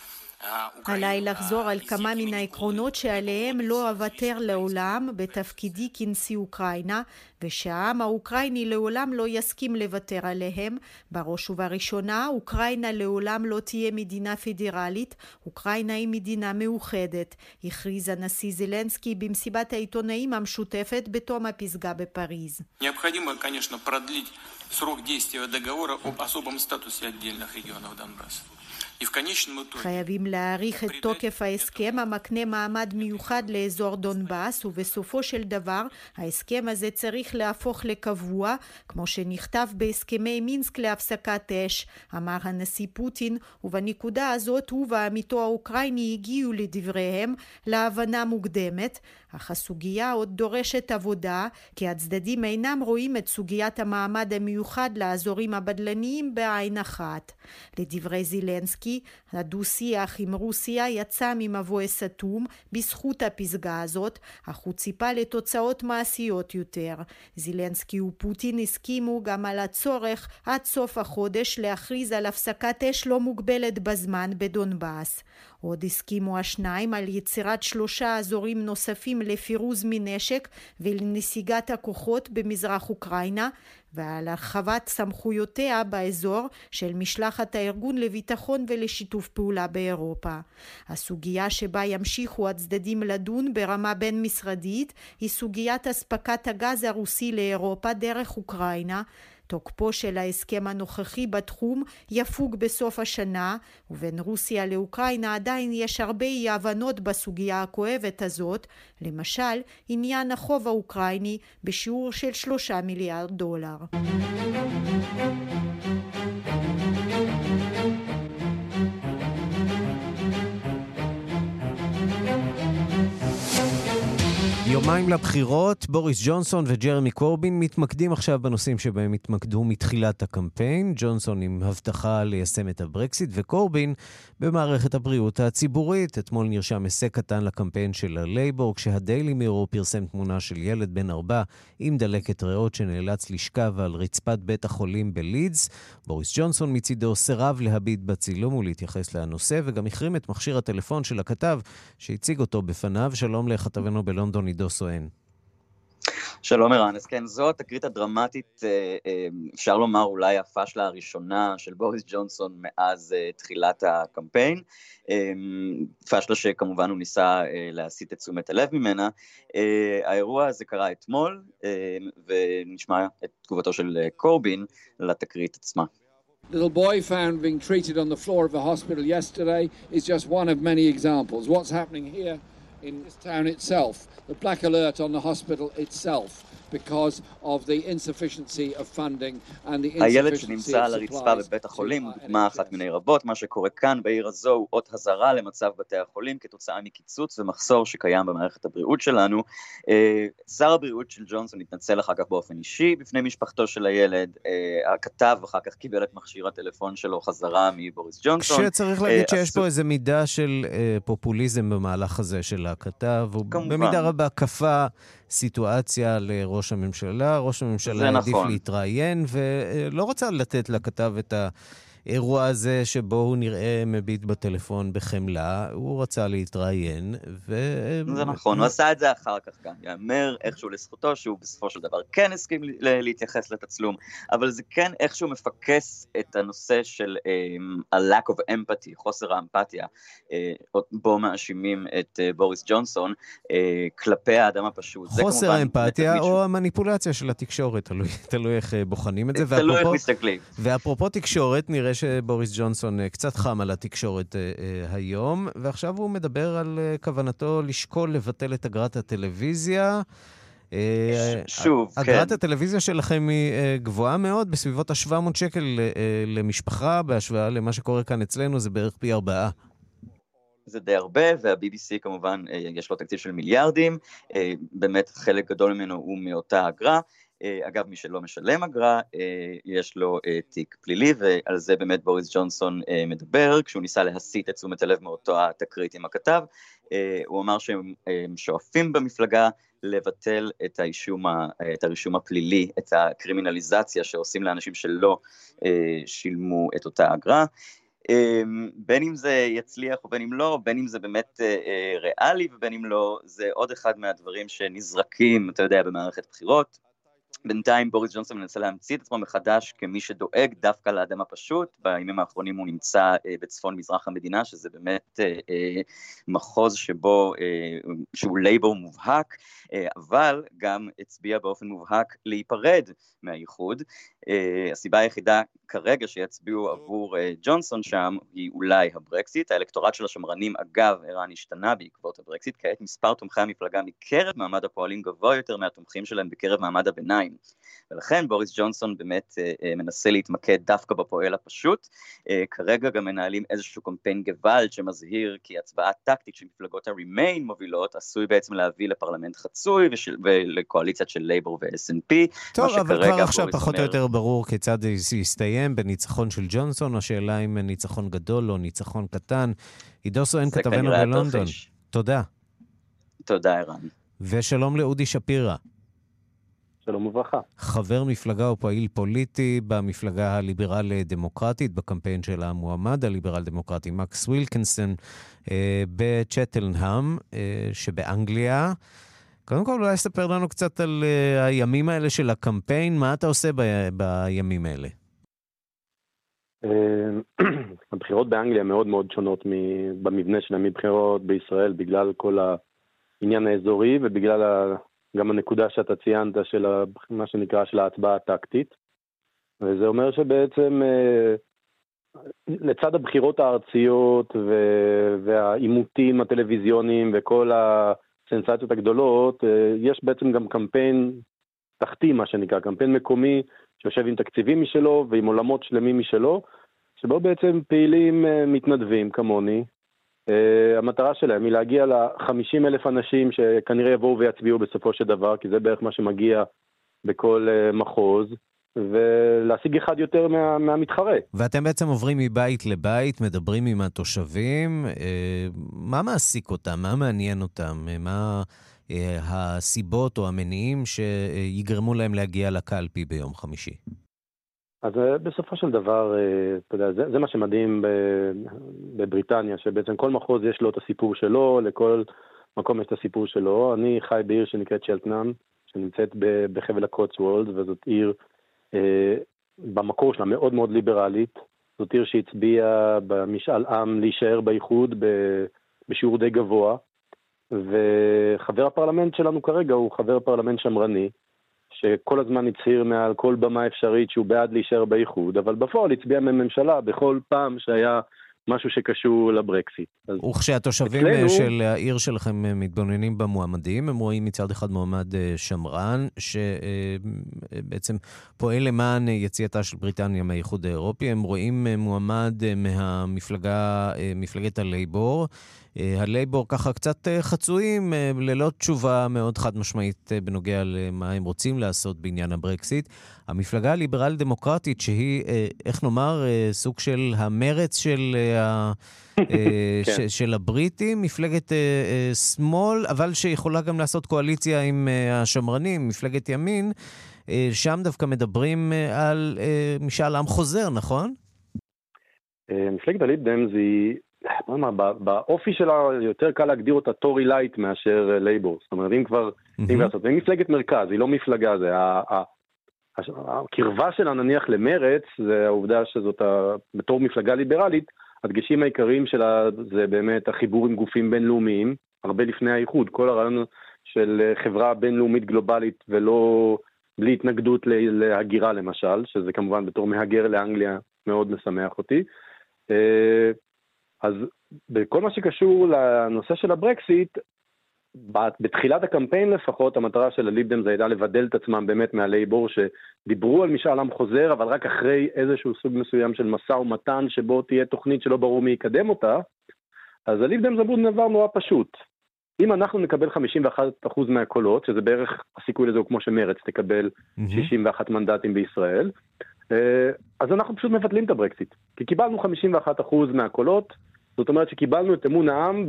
עליי לחזור על כמה מן העקרונות שעליהם לא אוותר לעולם בתפקידי כנשיא אוקראינה, ושהעם האוקראיני לעולם לא יסכים לוותר עליהם. בראש ובראשונה, אוקראינה לעולם לא תהיה מדינה פדרלית, אוקראינה היא מדינה מאוחדת, הכריז הנשיא זלנסקי במסיבת העיתונאים המשותפת בתום הפסגה בפריז. необходимо, конечно, продлить срок действия договора об особом статусе отдельных регионов Донбасса. חייבים להאריך את תוקף ההסכם המקנה מעמד מיוחד לאזור דונבאס ובסופו של דבר ההסכם הזה צריך להפוך לקבוע כמו שנכתב בהסכמי מינסק להפסקת אש. אמר הנשיא פוטין ובנקודה הזאת הוא ועמיתו האוקראיני הגיעו לדבריהם להבנה מוקדמת אך הסוגיה עוד דורשת עבודה כי הצדדים אינם רואים את סוגיית המעמד המיוחד לאזורים הבדלניים בעין אחת. לדברי זילנסקי, הדו-שיח עם רוסיה יצא ממבוי סתום בזכות הפסגה הזאת, אך הוא ציפה לתוצאות מעשיות יותר. זילנסקי ופוטין הסכימו גם על הצורך עד סוף החודש להכריז על הפסקת אש לא מוגבלת בזמן בדונבאס. עוד הסכימו השניים על יצירת שלושה אזורים נוספים לפירוז מנשק ולנסיגת הכוחות במזרח אוקראינה ועל הרחבת סמכויותיה באזור של משלחת הארגון לביטחון ולשיתוף פעולה באירופה. הסוגיה שבה ימשיכו הצדדים לדון ברמה בין משרדית היא סוגיית אספקת הגז הרוסי לאירופה דרך אוקראינה תוקפו של ההסכם הנוכחי בתחום יפוג בסוף השנה, ובין רוסיה לאוקראינה עדיין יש הרבה אי הבנות בסוגיה הכואבת הזאת, למשל עניין החוב האוקראיני בשיעור של שלושה מיליארד דולר. יומיים לבחירות, בוריס ג'ונסון וג'רמי קורבין מתמקדים עכשיו בנושאים שבהם התמקדו מתחילת הקמפיין. ג'ונסון עם הבטחה ליישם את הברקסיט, וקורבין במערכת הבריאות הציבורית. אתמול נרשם הישג קטן לקמפיין של הלייבור, כשהדיילי מירו פרסם תמונה של ילד בן ארבע עם דלקת ריאות שנאלץ לשכב על רצפת בית החולים בלידס. בוריס ג'ונסון מצידו סירב להביט בצילום ולהתייחס לנושא, וגם החרים את מכשיר הטלפון של הכתב שהציג אותו בפניו. שלום לכתבנו בלונדון, עידו סואן. שלום ערן, אז כן, זו התקרית הדרמטית, אה, אה, אפשר לומר אולי הפאשלה הראשונה של בוריס ג'ונסון מאז אה, תחילת הקמפיין, פאשלה שכמובן הוא ניסה להסיט את תשומת הלב ממנה. האירוע הזה קרה אתמול, ונשמע את תגובתו של קורבין לתקרית עצמה. little boy found being treated on the floor of a hospital yesterday is just one of many examples. What's happening here in this town itself, the black alert on the hospital itself. Because of the insufficiency of funding and the הילד שנמצא על הרצפה בבית החולים הוא דוגמה אחת מיני רבות, מה שקורה כאן בעיר הזו הוא אות הזרה למצב בתי החולים כתוצאה מקיצוץ ומחסור שקיים במערכת הבריאות שלנו. אה, שר הבריאות של ג'ונסון התנצל אחר כך באופן אישי בפני משפחתו של הילד, אה, הכתב אחר כך קיבל את מכשיר הטלפון שלו חזרה מבוריס ג'ונסון. כשצריך להגיד אה, שיש פה איזה מידה של פופוליזם במהלך הזה של הכתב, הוא במידה רבה כפה סיטואציה לראש הממשלה. ראש הממשלה העדיף נכון. להתראיין, ולא רצה לתת לכתב את ה... האירוע הזה שבו הוא נראה מביט בטלפון בחמלה, הוא רצה להתראיין, ו... זה נכון, הוא עשה את זה אחר כך גם. יאמר איכשהו לזכותו שהוא בסופו של דבר כן הסכים להתייחס לתצלום, אבל זה כן איכשהו מפקס את הנושא של um, ה-lack of empathy, חוסר האמפתיה, uh, בו מאשימים את uh, בוריס ג'ונסון, uh, כלפי האדם הפשוט. חוסר האמפתיה או המניפולציה של התקשורת, תלוי, תלוי איך בוחנים את זה. תלוי איך מסתכלים. ואפרופו תקשורת, נראה שבוריס ג'ונסון אה, קצת חם על התקשורת אה, אה, היום, ועכשיו הוא מדבר על כוונתו לשקול לבטל את אגרת הטלוויזיה. שוב, כן. אגרת הטלוויזיה שלכם היא גבוהה מאוד, בסביבות ה-700 שקל למשפחה, בהשוואה למה שקורה כאן אצלנו, זה בערך פי ארבעה. זה די הרבה, וה-BBC כמובן יש לו תקציב של מיליארדים, באמת חלק גדול ממנו הוא מאותה אגרה. אגב, מי שלא משלם אגרה, יש לו תיק פלילי, ועל זה באמת בוריס ג'ונסון מדבר, כשהוא ניסה להסיט את תשומת הלב מאותו התקרית עם הכתב. הוא אמר שהם שואפים במפלגה לבטל את, האישום, את הרישום הפלילי, את הקרימינליזציה שעושים לאנשים שלא שילמו את אותה אגרה. בין אם זה יצליח ובין אם לא, בין אם זה באמת ריאלי ובין אם לא, זה עוד אחד מהדברים שנזרקים, אתה יודע, במערכת בחירות. בינתיים בוריס ג'ונסון מנסה להמציא את עצמו מחדש כמי שדואג דווקא לאדם הפשוט, בימים האחרונים הוא נמצא אה, בצפון מזרח המדינה, שזה באמת אה, אה, מחוז שבו, שהוא לייבור מובהק, אבל גם הצביע באופן מובהק להיפרד מהאיחוד. אה, הסיבה היחידה כרגע שיצביעו עבור ג'ונסון שם היא אולי הברקסיט, האלקטורט של השמרנים אגב ערן השתנה בעקבות הברקסיט, כעת מספר תומכי המפלגה מקרב מעמד הפועלים גבוה יותר מהתומכים שלהם בקרב מעמד הביניים. ולכן בוריס ג'ונסון באמת אה, אה, מנסה להתמקד דווקא בפועל הפשוט. אה, כרגע גם מנהלים איזשהו קמפיין גוואלד שמזהיר כי הצבעה טקטית של מפלגות ה-remain מובילות עשוי בעצם להביא לפרלמנט חצוי ושל, ולקואליציית של לייבור ו-SNP. טוב, אבל כבר עכשיו פחות או יותר ברור כיצד זה יסתיים בניצחון של ג'ונסון, השאלה אם ניצחון גדול או ניצחון קטן. עידו סואן כתבנו בלונדון. תודה. תודה, ערן. ושלום לאודי שפירא. שלום וברכה. חבר מפלגה או פעיל פוליטי במפלגה הליברל-דמוקרטית, בקמפיין של המועמד הליברל-דמוקרטי, מקס ווילקינסון, אה, בצ'טלנהאם אה, שבאנגליה. קודם כל, אולי ספר לנו קצת על אה, הימים האלה של הקמפיין, מה אתה עושה ב- בימים האלה? אה, הבחירות באנגליה מאוד מאוד שונות במבנה שלהם מבחירות בישראל, בגלל כל העניין האזורי ובגלל גם הנקודה שאתה ציינת של מה שנקרא של ההצבעה הטקטית. וזה אומר שבעצם אה, לצד הבחירות הארציות והעימותים הטלוויזיוניים וכל הסנסציות הגדולות, אה, יש בעצם גם קמפיין תחתי, מה שנקרא, קמפיין מקומי שיושב עם תקציבים משלו ועם עולמות שלמים משלו, שבו בעצם פעילים אה, מתנדבים כמוני, Uh, המטרה שלהם היא להגיע ל-50 אלף אנשים שכנראה יבואו ויצביעו בסופו של דבר, כי זה בערך מה שמגיע בכל uh, מחוז, ולהשיג אחד יותר מה, מהמתחרה. ואתם בעצם עוברים מבית לבית, מדברים עם התושבים, uh, מה מעסיק אותם? מה מעניין אותם? מה uh, הסיבות או המניעים שיגרמו להם להגיע לקלפי ביום חמישי? אז אה, בסופו של דבר, אה, אתה יודע, זה, זה מה שמדהים בבריטניה, שבעצם כל מחוז יש לו את הסיפור שלו, לכל מקום יש את הסיפור שלו. אני חי בעיר שנקראת שלטנאם, שנמצאת בחבל הקוטסוולד, וזאת עיר אה, במקור שלה מאוד מאוד ליברלית. זאת עיר שהצביעה במשאל עם להישאר באיחוד בשיעור די גבוה, וחבר הפרלמנט שלנו כרגע הוא חבר פרלמנט שמרני, שכל הזמן הצהיר מעל כל במה אפשרית שהוא בעד להישאר באיחוד, אבל בפועל הצביע עם הממשלה בכל פעם שהיה משהו שקשור לברקסיט. וכשהתושבים אצלנו... של העיר שלכם מתבוננים במועמדים, הם רואים מצד אחד מועמד אה, שמרן, שבעצם פועל למען יציאתה של בריטניה מהאיחוד האירופי, הם רואים מועמד אה, מהמפלגה, אה, מפלגת הלייבור. אה, הלייבור ככה קצת אה, חצויים, אה, ללא תשובה מאוד חד משמעית בנוגע למה הם רוצים לעשות בעניין הברקסיט. המפלגה הליברל-דמוקרטית, שהיא, איך נאמר, סוג של המרץ של, כן. של הבריטים, מפלגת שמאל, אבל שיכולה גם לעשות קואליציה עם השמרנים, מפלגת ימין, שם דווקא מדברים על משאל עם חוזר, נכון? מפלגת ה Lib Dems היא בוא נאמר, באופי שלה יותר קל להגדיר אותה Tory lite מאשר לייבור. זאת אומרת, אם כבר, אם לעשות, היא מפלגת מרכז, היא לא מפלגה, זה הקרבה שלה נניח למרץ, זה העובדה שזאת, בתור מפלגה ליברלית, הדגשים העיקריים שלה זה באמת החיבור עם גופים בינלאומיים, הרבה לפני האיחוד, כל הרעיון של חברה בינלאומית גלובלית ולא, בלי התנגדות להגירה למשל, שזה כמובן בתור מהגר לאנגליה מאוד משמח אותי. אז בכל מה שקשור לנושא של הברקסיט, בתחילת הקמפיין לפחות, המטרה של הליבדם זה הייתה לבדל את עצמם באמת מהלייבור, שדיברו על משאל עם חוזר, אבל רק אחרי איזשהו סוג מסוים של משא ומתן, שבו תהיה תוכנית שלא ברור מי יקדם אותה. אז הליב דם זבוד דבר נורא פשוט. אם אנחנו נקבל 51% מהקולות, שזה בערך הסיכוי לזה הוא כמו שמרץ תקבל 61 מנדטים בישראל, אה, אז אנחנו פשוט מבטלים את הברקסיט. כי קיבלנו 51% מהקולות, זאת אומרת שקיבלנו את אמון העם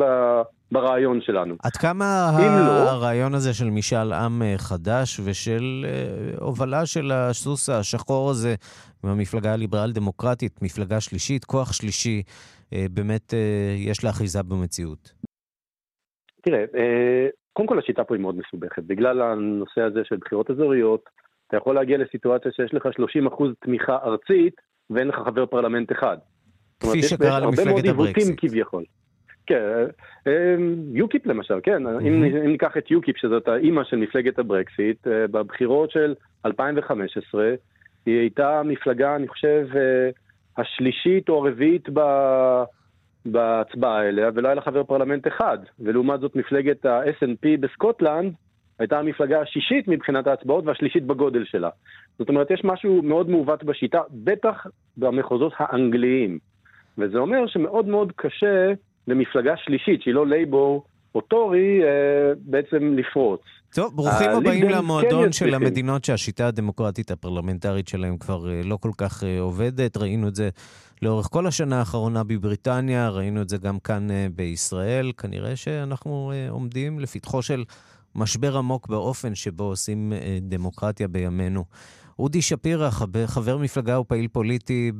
ברעיון שלנו. עד כמה לא- הרעיון לא... הזה של משאל עם אה, חדש ושל אה, הובלה של הסוס השחור הזה מהמפלגה הליברל-דמוקרטית, מפלגה שלישית, כוח שלישי, באמת יש לה אחיזה במציאות? תראה, קודם כל השיטה פה היא מאוד מסובכת. בגלל הנושא הזה של בחירות אזוריות, אתה יכול להגיע לסיטואציה שיש לך 30% תמיכה ארצית ואין לך חבר פרלמנט אחד. כפי שקרה למפלגת הברקסיט. כביכול. כן, אה, יוקיפ למשל, כן, mm-hmm. אם, אם ניקח את יוקיפ, שזאת האימא של מפלגת הברקסיט, אה, בבחירות של 2015, היא הייתה מפלגה, אני חושב, אה, השלישית או הרביעית ב... בהצבעה אליה, ולא היה לה חבר פרלמנט אחד. ולעומת זאת מפלגת ה-SNP בסקוטלנד, הייתה המפלגה השישית מבחינת ההצבעות והשלישית בגודל שלה. זאת אומרת, יש משהו מאוד מעוות בשיטה, בטח במחוזות האנגליים. וזה אומר שמאוד מאוד קשה למפלגה שלישית, שהיא לא לייבור או טורי, אה, בעצם לפרוץ. טוב, ברוכים הבאים למועדון כן של המדינות שהשיטה הדמוקרטית הפרלמנטרית שלהם כבר אה, לא כל כך אה, עובדת. ראינו את זה לאורך כל השנה האחרונה בבריטניה, ראינו את זה גם כאן בישראל. כנראה שאנחנו עומדים לפתחו של משבר עמוק באופן שבו עושים אה, דמוקרטיה בימינו. אודי שפירא, חבר מפלגה ופעיל פוליטי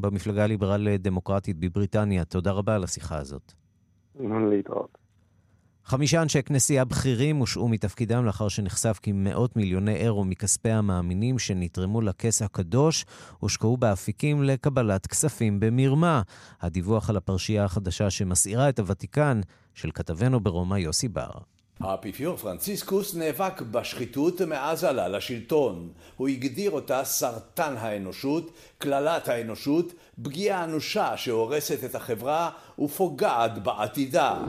במפלגה הליברל-דמוקרטית בבריטניה, תודה רבה על השיחה הזאת. להתראות. חמישה אנשי כנסייה בכירים הושעו מתפקידם לאחר שנחשף כי מאות מיליוני אירו מכספי המאמינים שנתרמו לכס הקדוש הושקעו באפיקים לקבלת כספים במרמה. הדיווח על הפרשייה החדשה שמסעירה את הוותיקן של כתבנו ברומא יוסי בר. האפיפיור פרנציסקוס נאבק בשחיתות מאז עלה לשלטון. הוא הגדיר אותה סרטן האנושות, קללת האנושות, פגיעה אנושה שהורסת את החברה ופוגעת בעתידה.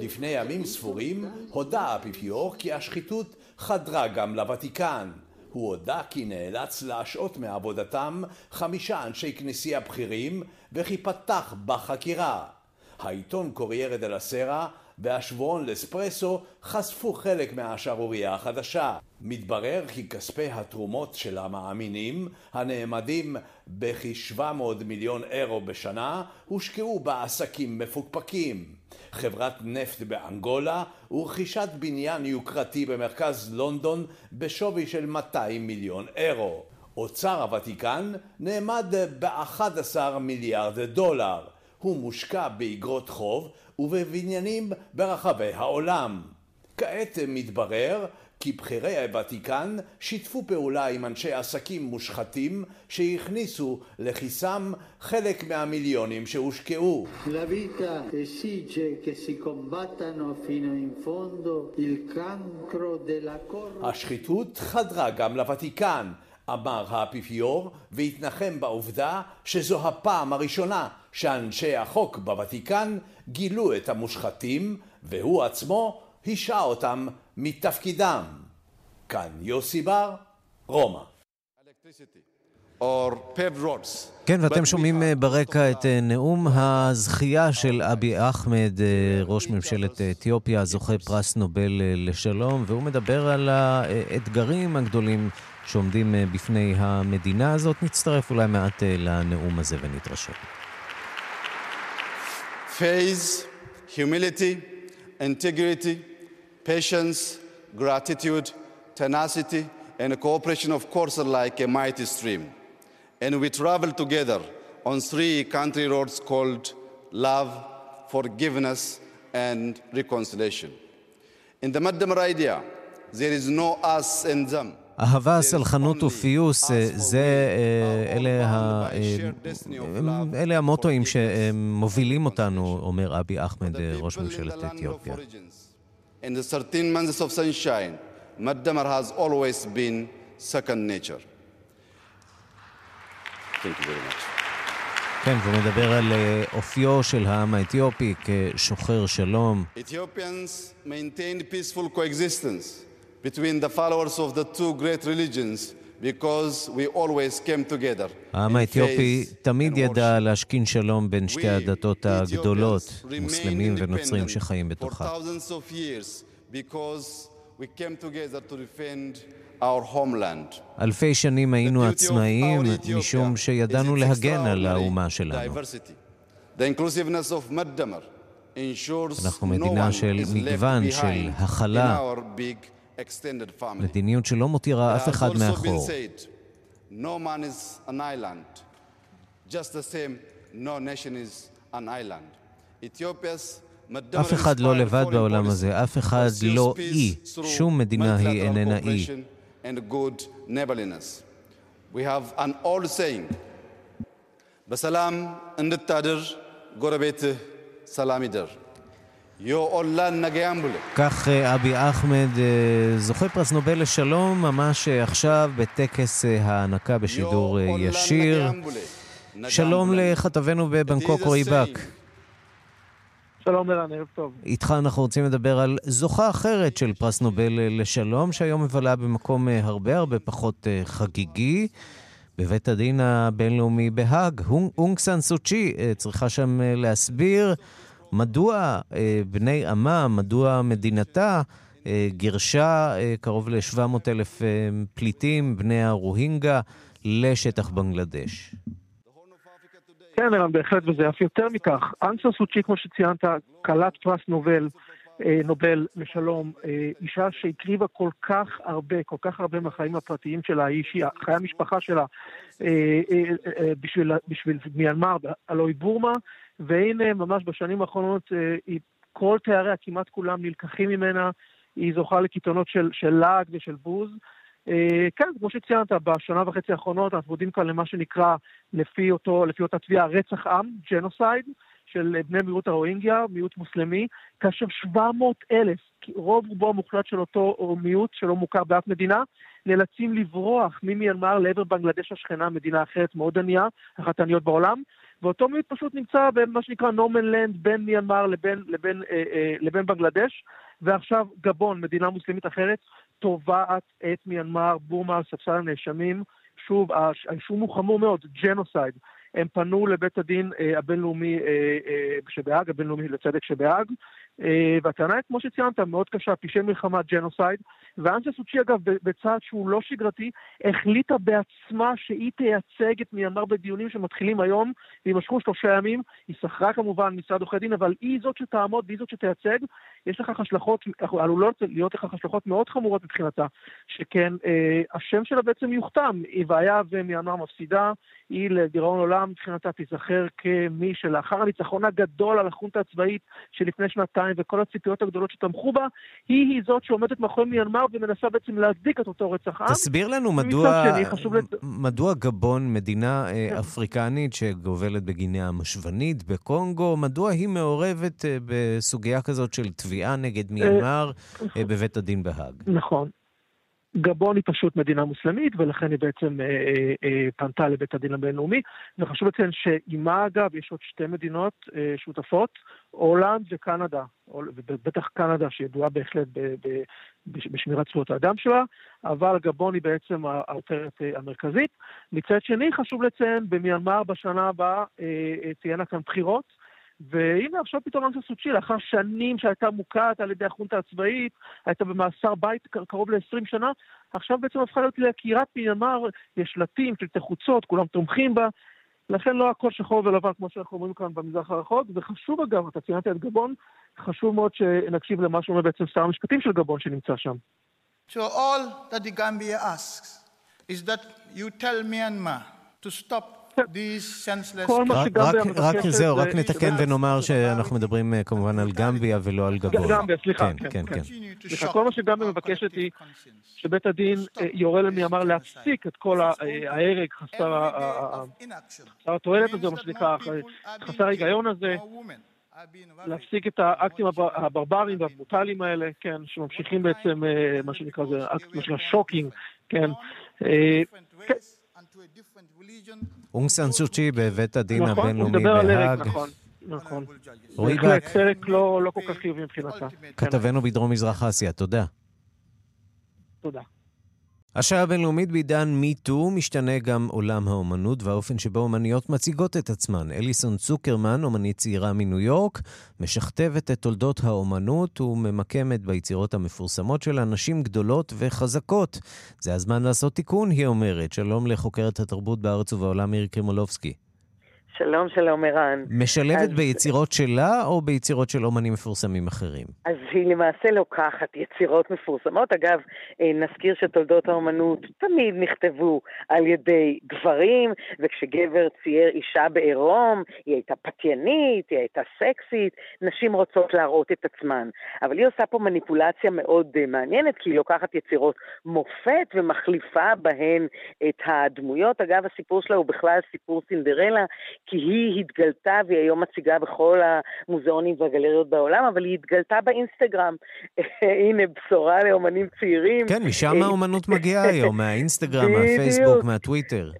לפני ימים ספורים הודה האפיפיור כי השחיתות חדרה גם לוותיקן. הוא הודה כי נאלץ להשעות מעבודתם חמישה אנשי כנסייה בכירים וכי פתח בחקירה. העיתון קוריירה דה לסרה והשבועון לספרסו חשפו חלק מהשערורייה החדשה. מתברר כי כספי התרומות של המאמינים, הנאמדים בכ-700 מיליון אירו בשנה, הושקעו בעסקים מפוקפקים. חברת נפט באנגולה ורכישת בניין יוקרתי במרכז לונדון בשווי של 200 מיליון אירו. אוצר הוותיקן נאמד ב-11 מיליארד דולר. הוא מושקע באגרות חוב ובבניינים ברחבי העולם. כעת מתברר כי בכירי הוותיקן שיתפו פעולה עם אנשי עסקים מושחתים שהכניסו לכיסם חלק מהמיליונים שהושקעו. השחיתות חדרה גם לוותיקן, אמר האפיפיור, והתנחם בעובדה שזו הפעם הראשונה שאנשי החוק בוותיקן גילו את המושחתים, והוא עצמו השעה אותם מתפקידם. כאן יוסי בר, רומא. כן, ואתם שומעים אה, ברקע את אה, נאום הזכייה של אבי אחמד, אה, ראש ממשלת אתיופיה, זוכה פרס נובל לשלום, והוא מדבר על האתגרים הגדולים שעומדים בפני המדינה הזאת. נצטרף אולי מעט לנאום הזה ונתרשם. Faith, humility, integrity, patience, gratitude, tenacity, and cooperation, of course, are like a mighty stream. And we travel together on three country roads called love, forgiveness, and reconciliation. In the Madamar idea, there is no us and them. אהבה, סלחנות ופיוס, זה, אלה, ה, אלה המוטואים שמובילים אותנו, אומר אבי אחמד, ראש ממשלת אתיופיה. In the 13 months of sunshine, Maddamar has always been second nature. Thank you very much. כן, והוא מדבר על אופיו של העם האתיופי כשוחר שלום. Ethiopians maintained peaceful coexistence between the followers of the two great religions because we always came together. העם האתיופי תמיד ידע להשכין שלום בין שתי הדתות הגדולות, מוסלמים ונוצרים שחיים בתוכה. אלפי שנים היינו עצמאיים משום שידענו להגן על האומה שלנו. אנחנו מדינה של מגוון, של הכלה, our big extended family. מדיניות שלא מותירה It אף has אחד also been מאחור. said, no man is an island. Just the same, no nation is an island. Ethiopia's Maddamar אף אחד לא inspired לבד foreign בעולם policy הזה, אף אחד pursues לא peace אי. through שום מדינה היא multilateral איננה אי. cooperation and good neighborliness. We have an old saying, በሰላም እንድታድር ጎረቤትህ ሰላም ይደር. כך אה, אבי אחמד, אה, זוכה פרס נובל לשלום, ממש אה, עכשיו בטקס ההענקה בשידור ישיר. שלום לכתבנו בבנקוק רועי בק. שלום ערן, ערב טוב. איתך אנחנו רוצים לדבר על זוכה אחרת של פרס נובל לשלום, שהיום מבלה במקום הרבה הרבה פחות חגיגי. בבית הדין הבינלאומי בהאג, אונג סן סוצ'י צריכה שם להסביר מדוע אה, בני עמה, מדוע מדינתה אה, גירשה אה, קרוב ל-700 אלף אה, פליטים, בני הרוהינגה, לשטח בנגלדש. כן, ערן, בהחלט, וזה אף יותר מכך. אנסה סוצ'י, כמו שציינת, כלת פרס נובל, אה, נובל לשלום, אה, אישה שהקריבה כל כך הרבה, כל כך הרבה מהחיים הפרטיים שלה, היא אישי, חיי המשפחה שלה, אה, אה, אה, בשביל, בשביל מיינמר, הלוא בורמה, והנה, ממש בשנים האחרונות, אה, כל תאריה, כמעט כולם, נלקחים ממנה, היא זוכה לקיתונות של, של לעג ושל בוז. אה, כן, כמו שציינת, בשנה וחצי האחרונות אנחנו עובדים כאן למה שנקרא, לפי, אותו, לפי אותה תביעה, רצח עם, ג'נוסייד, של אה, בני מיעוט הרוהינגיה, מיעוט מוסלמי, כאשר 700 אלף, רוב רובו המוחלט של אותו מיעוט שלא מוכר באף מדינה, נאלצים לברוח ממיינמר לעבר בנגלדש השכנה, מדינה אחרת מאוד ענייה, אחת העניות בעולם, ואותו מיעוט פשוט נמצא במה שנקרא no man's land בין מיינמר לבין, לבין, אה, אה, לבין בנגלדש, ועכשיו גבון, מדינה מוסלמית אחרת, תובעת את מיינמר, בורמה לספסל הנאשמים. שוב, האישום הוא חמור מאוד, genocide. הם פנו לבית הדין אה, הבינלאומי אה, אה, שבהאג, הבינלאומי לצדק שבהאג, אה, והטענה היא, כמו שציינת, מאוד קשה, פשעי מלחמה, genocide. ואנסה סוצ'י, אגב, בצעד שהוא לא שגרתי, החליטה בעצמה שהיא תייצג את מיינמר בדיונים שמתחילים היום, ויימשכו שלושה ימים. היא שכרה כמובן משרד עורכי דין, אבל היא זאת שתעמוד והיא זאת שתייצג. יש לכך השלכות, עלולות להיות לכך השלכות מאוד חמורות מבחינתה, שכן אה, השם שלה בעצם יוכתם. היא והיה ומיינמר מפסידה, היא לדיראון עולם מבחינתה תיזכר כמי שלאחר הניצחון הגדול על החונטה הצבאית שלפני שנתיים וכל הציפיות הגדולות שתמכו בה, היא היא זאת שעומדת מאחורי מיינמר ומנסה בעצם להצדיק את אותו רצח עם. תסביר לנו מדוע, שני, לת- מדוע גבון, מדינה אה, אפריקנית שגובלת בגינאה המשוונית בקונגו, מדוע היא מעורבת אה, בסוגיה כזאת של תביעה נגד מיינמר אה, בבית הדין בהאג? נכון. גבון היא פשוט מדינה מוסלמית, ולכן היא בעצם אה, אה, אה, פנתה לבית הדין הבינלאומי. וחשוב לציין שעימה, אגב, יש עוד שתי מדינות אה, שותפות, הולנד וקנדה. ובטח קנדה, שידועה בהחלט ב, ב, בש- בשמירת זכויות האדם שלה, אבל גבון היא בעצם העותרת אה, המרכזית. מצד שני, חשוב לציין, במיינמר בשנה הבאה אה, אה, תהיינה כאן בחירות. והנה עכשיו פתאום אנסה סוצ'י, לאחר שנים שהייתה מוקעת על ידי החונטה הצבאית, הייתה במאסר בית קר- קרוב ל-20 שנה, עכשיו בעצם הפכה להיות לעקירת מיינמר, יש שלטים, שלטי חוצות, כולם תומכים בה, לכן לא הכל שחור ולבן כמו שאנחנו אומרים כאן במזרח הרחוק, וחשוב אגב, אתה ציינת את גבון, חשוב מאוד שנקשיב למה שאומר בעצם שר המשפטים של גבון שנמצא שם. So all that the Gambia asks is that you tell Myanmar to stop. כל מה רק- שגמביה רק- מבקשת רק זהו, זה- רק נתקן ונאמר שאנחנו מדברים אה, כמובן על גמביה ולא על גבון. גמביה, סליחה, כן, כן, כן. סליחה, כל מה שגמביה מבקשת היא שבית הדין אה, יורה למיינמר להפסיק את כל אה, ההרג חסר התועלת הזה, מה שנקרא, חסר ההיגיון הזה, להפסיק את האקטים הבר- הברבריים והברוטליים האלה, כן, שממשיכים בעצם, מה שנקרא, זה אקט, מה שנקרא shocking, כן. אונג סן סוצ'י בבית הדין נכון, הוא הבינלאומי מדבר על הרג, בהאג. נכון, נכון. רועי בהחלט, בק. פרק לא לא כל כך חיובי מבחינתה. כתבנו בדרום מזרח אסיה, תודה. תודה. השעה הבינלאומית בעידן מיטו משתנה גם עולם האומנות והאופן שבו אומניות מציגות את עצמן. אליסון צוקרמן, אומנית צעירה מניו יורק, משכתבת את תולדות האומנות וממקמת ביצירות המפורסמות שלה נשים גדולות וחזקות. זה הזמן לעשות תיקון, היא אומרת. שלום לחוקרת התרבות בארץ ובעולם מירי קרימולובסקי. שלום, שלום, ערן. משלבת אז... ביצירות שלה או ביצירות של אומנים מפורסמים אחרים? אז היא למעשה לוקחת יצירות מפורסמות. אגב, אה, נזכיר שתולדות האומנות תמיד נכתבו על ידי גברים, וכשגבר צייר אישה בעירום, היא הייתה פתיינית, היא הייתה סקסית, נשים רוצות להראות את עצמן. אבל היא עושה פה מניפולציה מאוד אה, מעניינת, כי היא לוקחת יצירות מופת ומחליפה בהן את הדמויות. אגב, הסיפור שלה הוא בכלל סיפור סינדרלה, כי היא התגלתה, והיא היום מציגה בכל המוזיאונים והגלריות בעולם, אבל היא התגלתה באינסטגרם. הנה, בשורה לאומנים צעירים. כן, משם האומנות מגיעה היום, מהאינסטגרם, מהפייסבוק, מהטוויטר.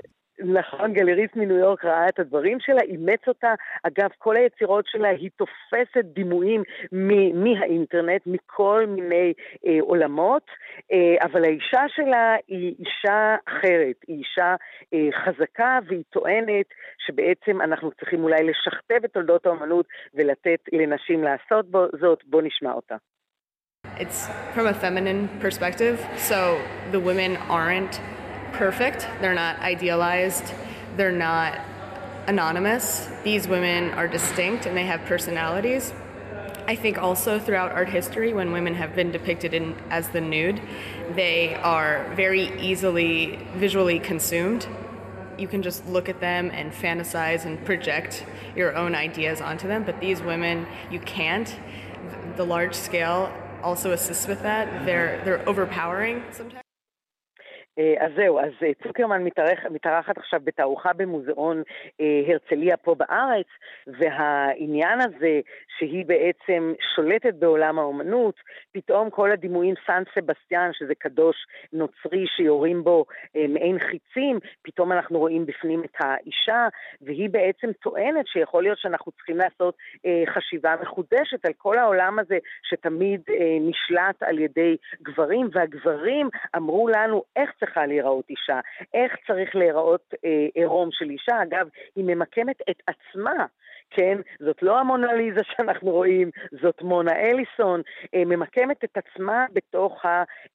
נכון, גלריסט מניו יורק ראה את הדברים שלה, אימץ אותה. אגב, כל היצירות שלה, היא תופסת דימויים מהאינטרנט, מכל מיני אה, עולמות, אה, אבל האישה שלה היא אישה אחרת, היא אישה אה, חזקה, והיא טוענת שבעצם אנחנו צריכים אולי לשכתב את תולדות האומנות ולתת לנשים לעשות בו, זאת. בואו נשמע אותה. It's from a feminine perspective, so the women aren't perfect, they're not idealized, they're not anonymous. These women are distinct and they have personalities. I think also throughout art history, when women have been depicted in, as the nude, they are very easily visually consumed. You can just look at them and fantasize and project your own ideas onto them, but these women, you can't. The large scale also assists with that. They're, they're overpowering sometimes. אה, אז זהו, אז אה, צוקרמן מתארח, מתארחת עכשיו בתערוכה במוזיאון אה, הרצליה פה בארץ, והעניין הזה שהיא בעצם שולטת בעולם האומנות, פתאום כל הדימויים סן סבסטיאן, שזה קדוש נוצרי שיורים בו מעין חיצים, פתאום אנחנו רואים בפנים את האישה, והיא בעצם טוענת שיכול להיות שאנחנו צריכים לעשות חשיבה מחודשת על כל העולם הזה שתמיד נשלט על ידי גברים, והגברים אמרו לנו איך צריכה להיראות אישה, איך צריך להיראות אה, עירום של אישה. אגב, היא ממקמת את עצמה. כן? זאת לא המונליזה שאנחנו רואים, זאת מונה אליסון, אה, ממקמת את עצמה בתוך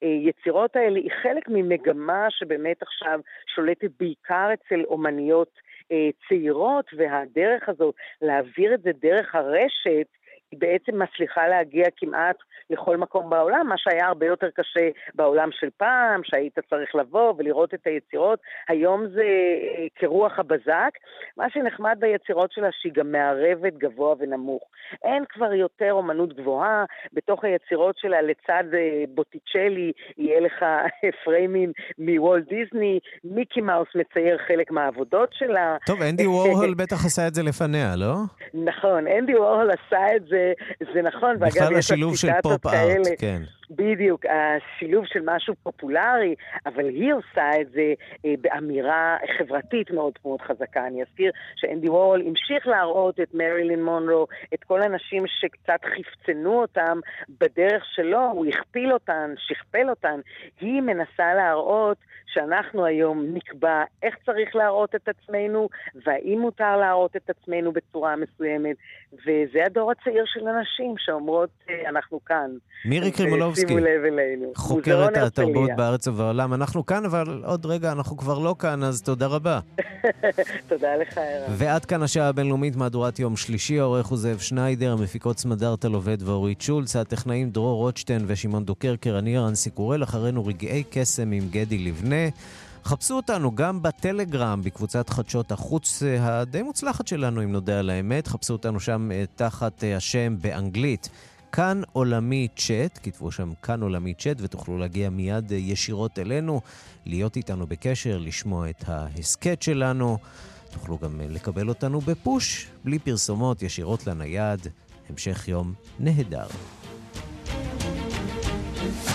היצירות האלה. היא חלק ממגמה שבאמת עכשיו שולטת בעיקר אצל אומניות אה, צעירות, והדרך הזאת להעביר את זה דרך הרשת, היא בעצם מצליחה להגיע כמעט לכל מקום בעולם, מה שהיה הרבה יותר קשה בעולם של פעם, שהיית צריך לבוא ולראות את היצירות. היום זה אה, כרוח הבזק. מה שנחמד ביצירות שלה, שהיא גם מערבת גבוה ונמוך. אין כבר יותר אומנות גבוהה. בתוך היצירות שלה, לצד אה, בוטיצ'לי, יהיה לך פריימים מוולט דיסני, מיקי מאוס מצייר חלק מהעבודות שלה. טוב, אנדי וורהול בטח עשה את זה לפניה, לא? נכון, אנדי וורהול עשה את זה, זה נכון. בכלל השילוב של פופ ארט, כן. בדיוק, השילוב של משהו פופולרי, אבל היא עושה את זה אה, באמירה חברתית מאוד מאוד חזקה. אני אזכיר שאנדי וורול המשיך להראות את מרילין מונרו, את כל הנשים שקצת חפצנו אותם בדרך שלו, הוא הכפיל אותן, שכפל אותן. היא מנסה להראות שאנחנו היום נקבע איך צריך להראות את עצמנו, והאם מותר להראות את עצמנו בצורה מסוימת. וזה הדור הצעיר של הנשים שאומרות, אה, אנחנו כאן. מירי קרימולובסקי, שימו לב אלינו. חוקרת התרבות בארץ ובעולם. אנחנו כאן, אבל עוד רגע, אנחנו כבר לא כאן, אז תודה רבה. תודה לך, ערן. ועד כאן השעה הבינלאומית, מהדורת יום שלישי, העורך הוא זאב שניידר, המפיקות סמדארטה לובד ואורית שולץ, הטכנאים דרור רוטשטיין ושמעון דוקרקר, אני רנסי קורל, אחרינו רגעי קסם עם גדי לבנה. חפשו אותנו גם בטלגרם, בקבוצת חדשות החוץ הדי מוצלחת שלנו, אם נודה על האמת. חפשו אותנו שם אה, תחת אה, השם באנגלית. כאן עולמי צ'אט, כתבו שם כאן עולמי צ'אט ותוכלו להגיע מיד אה, ישירות אלינו, להיות איתנו בקשר, לשמוע את ההסכת שלנו. תוכלו גם לקבל אותנו בפוש, בלי פרסומות, ישירות לנייד. המשך יום נהדר. thank you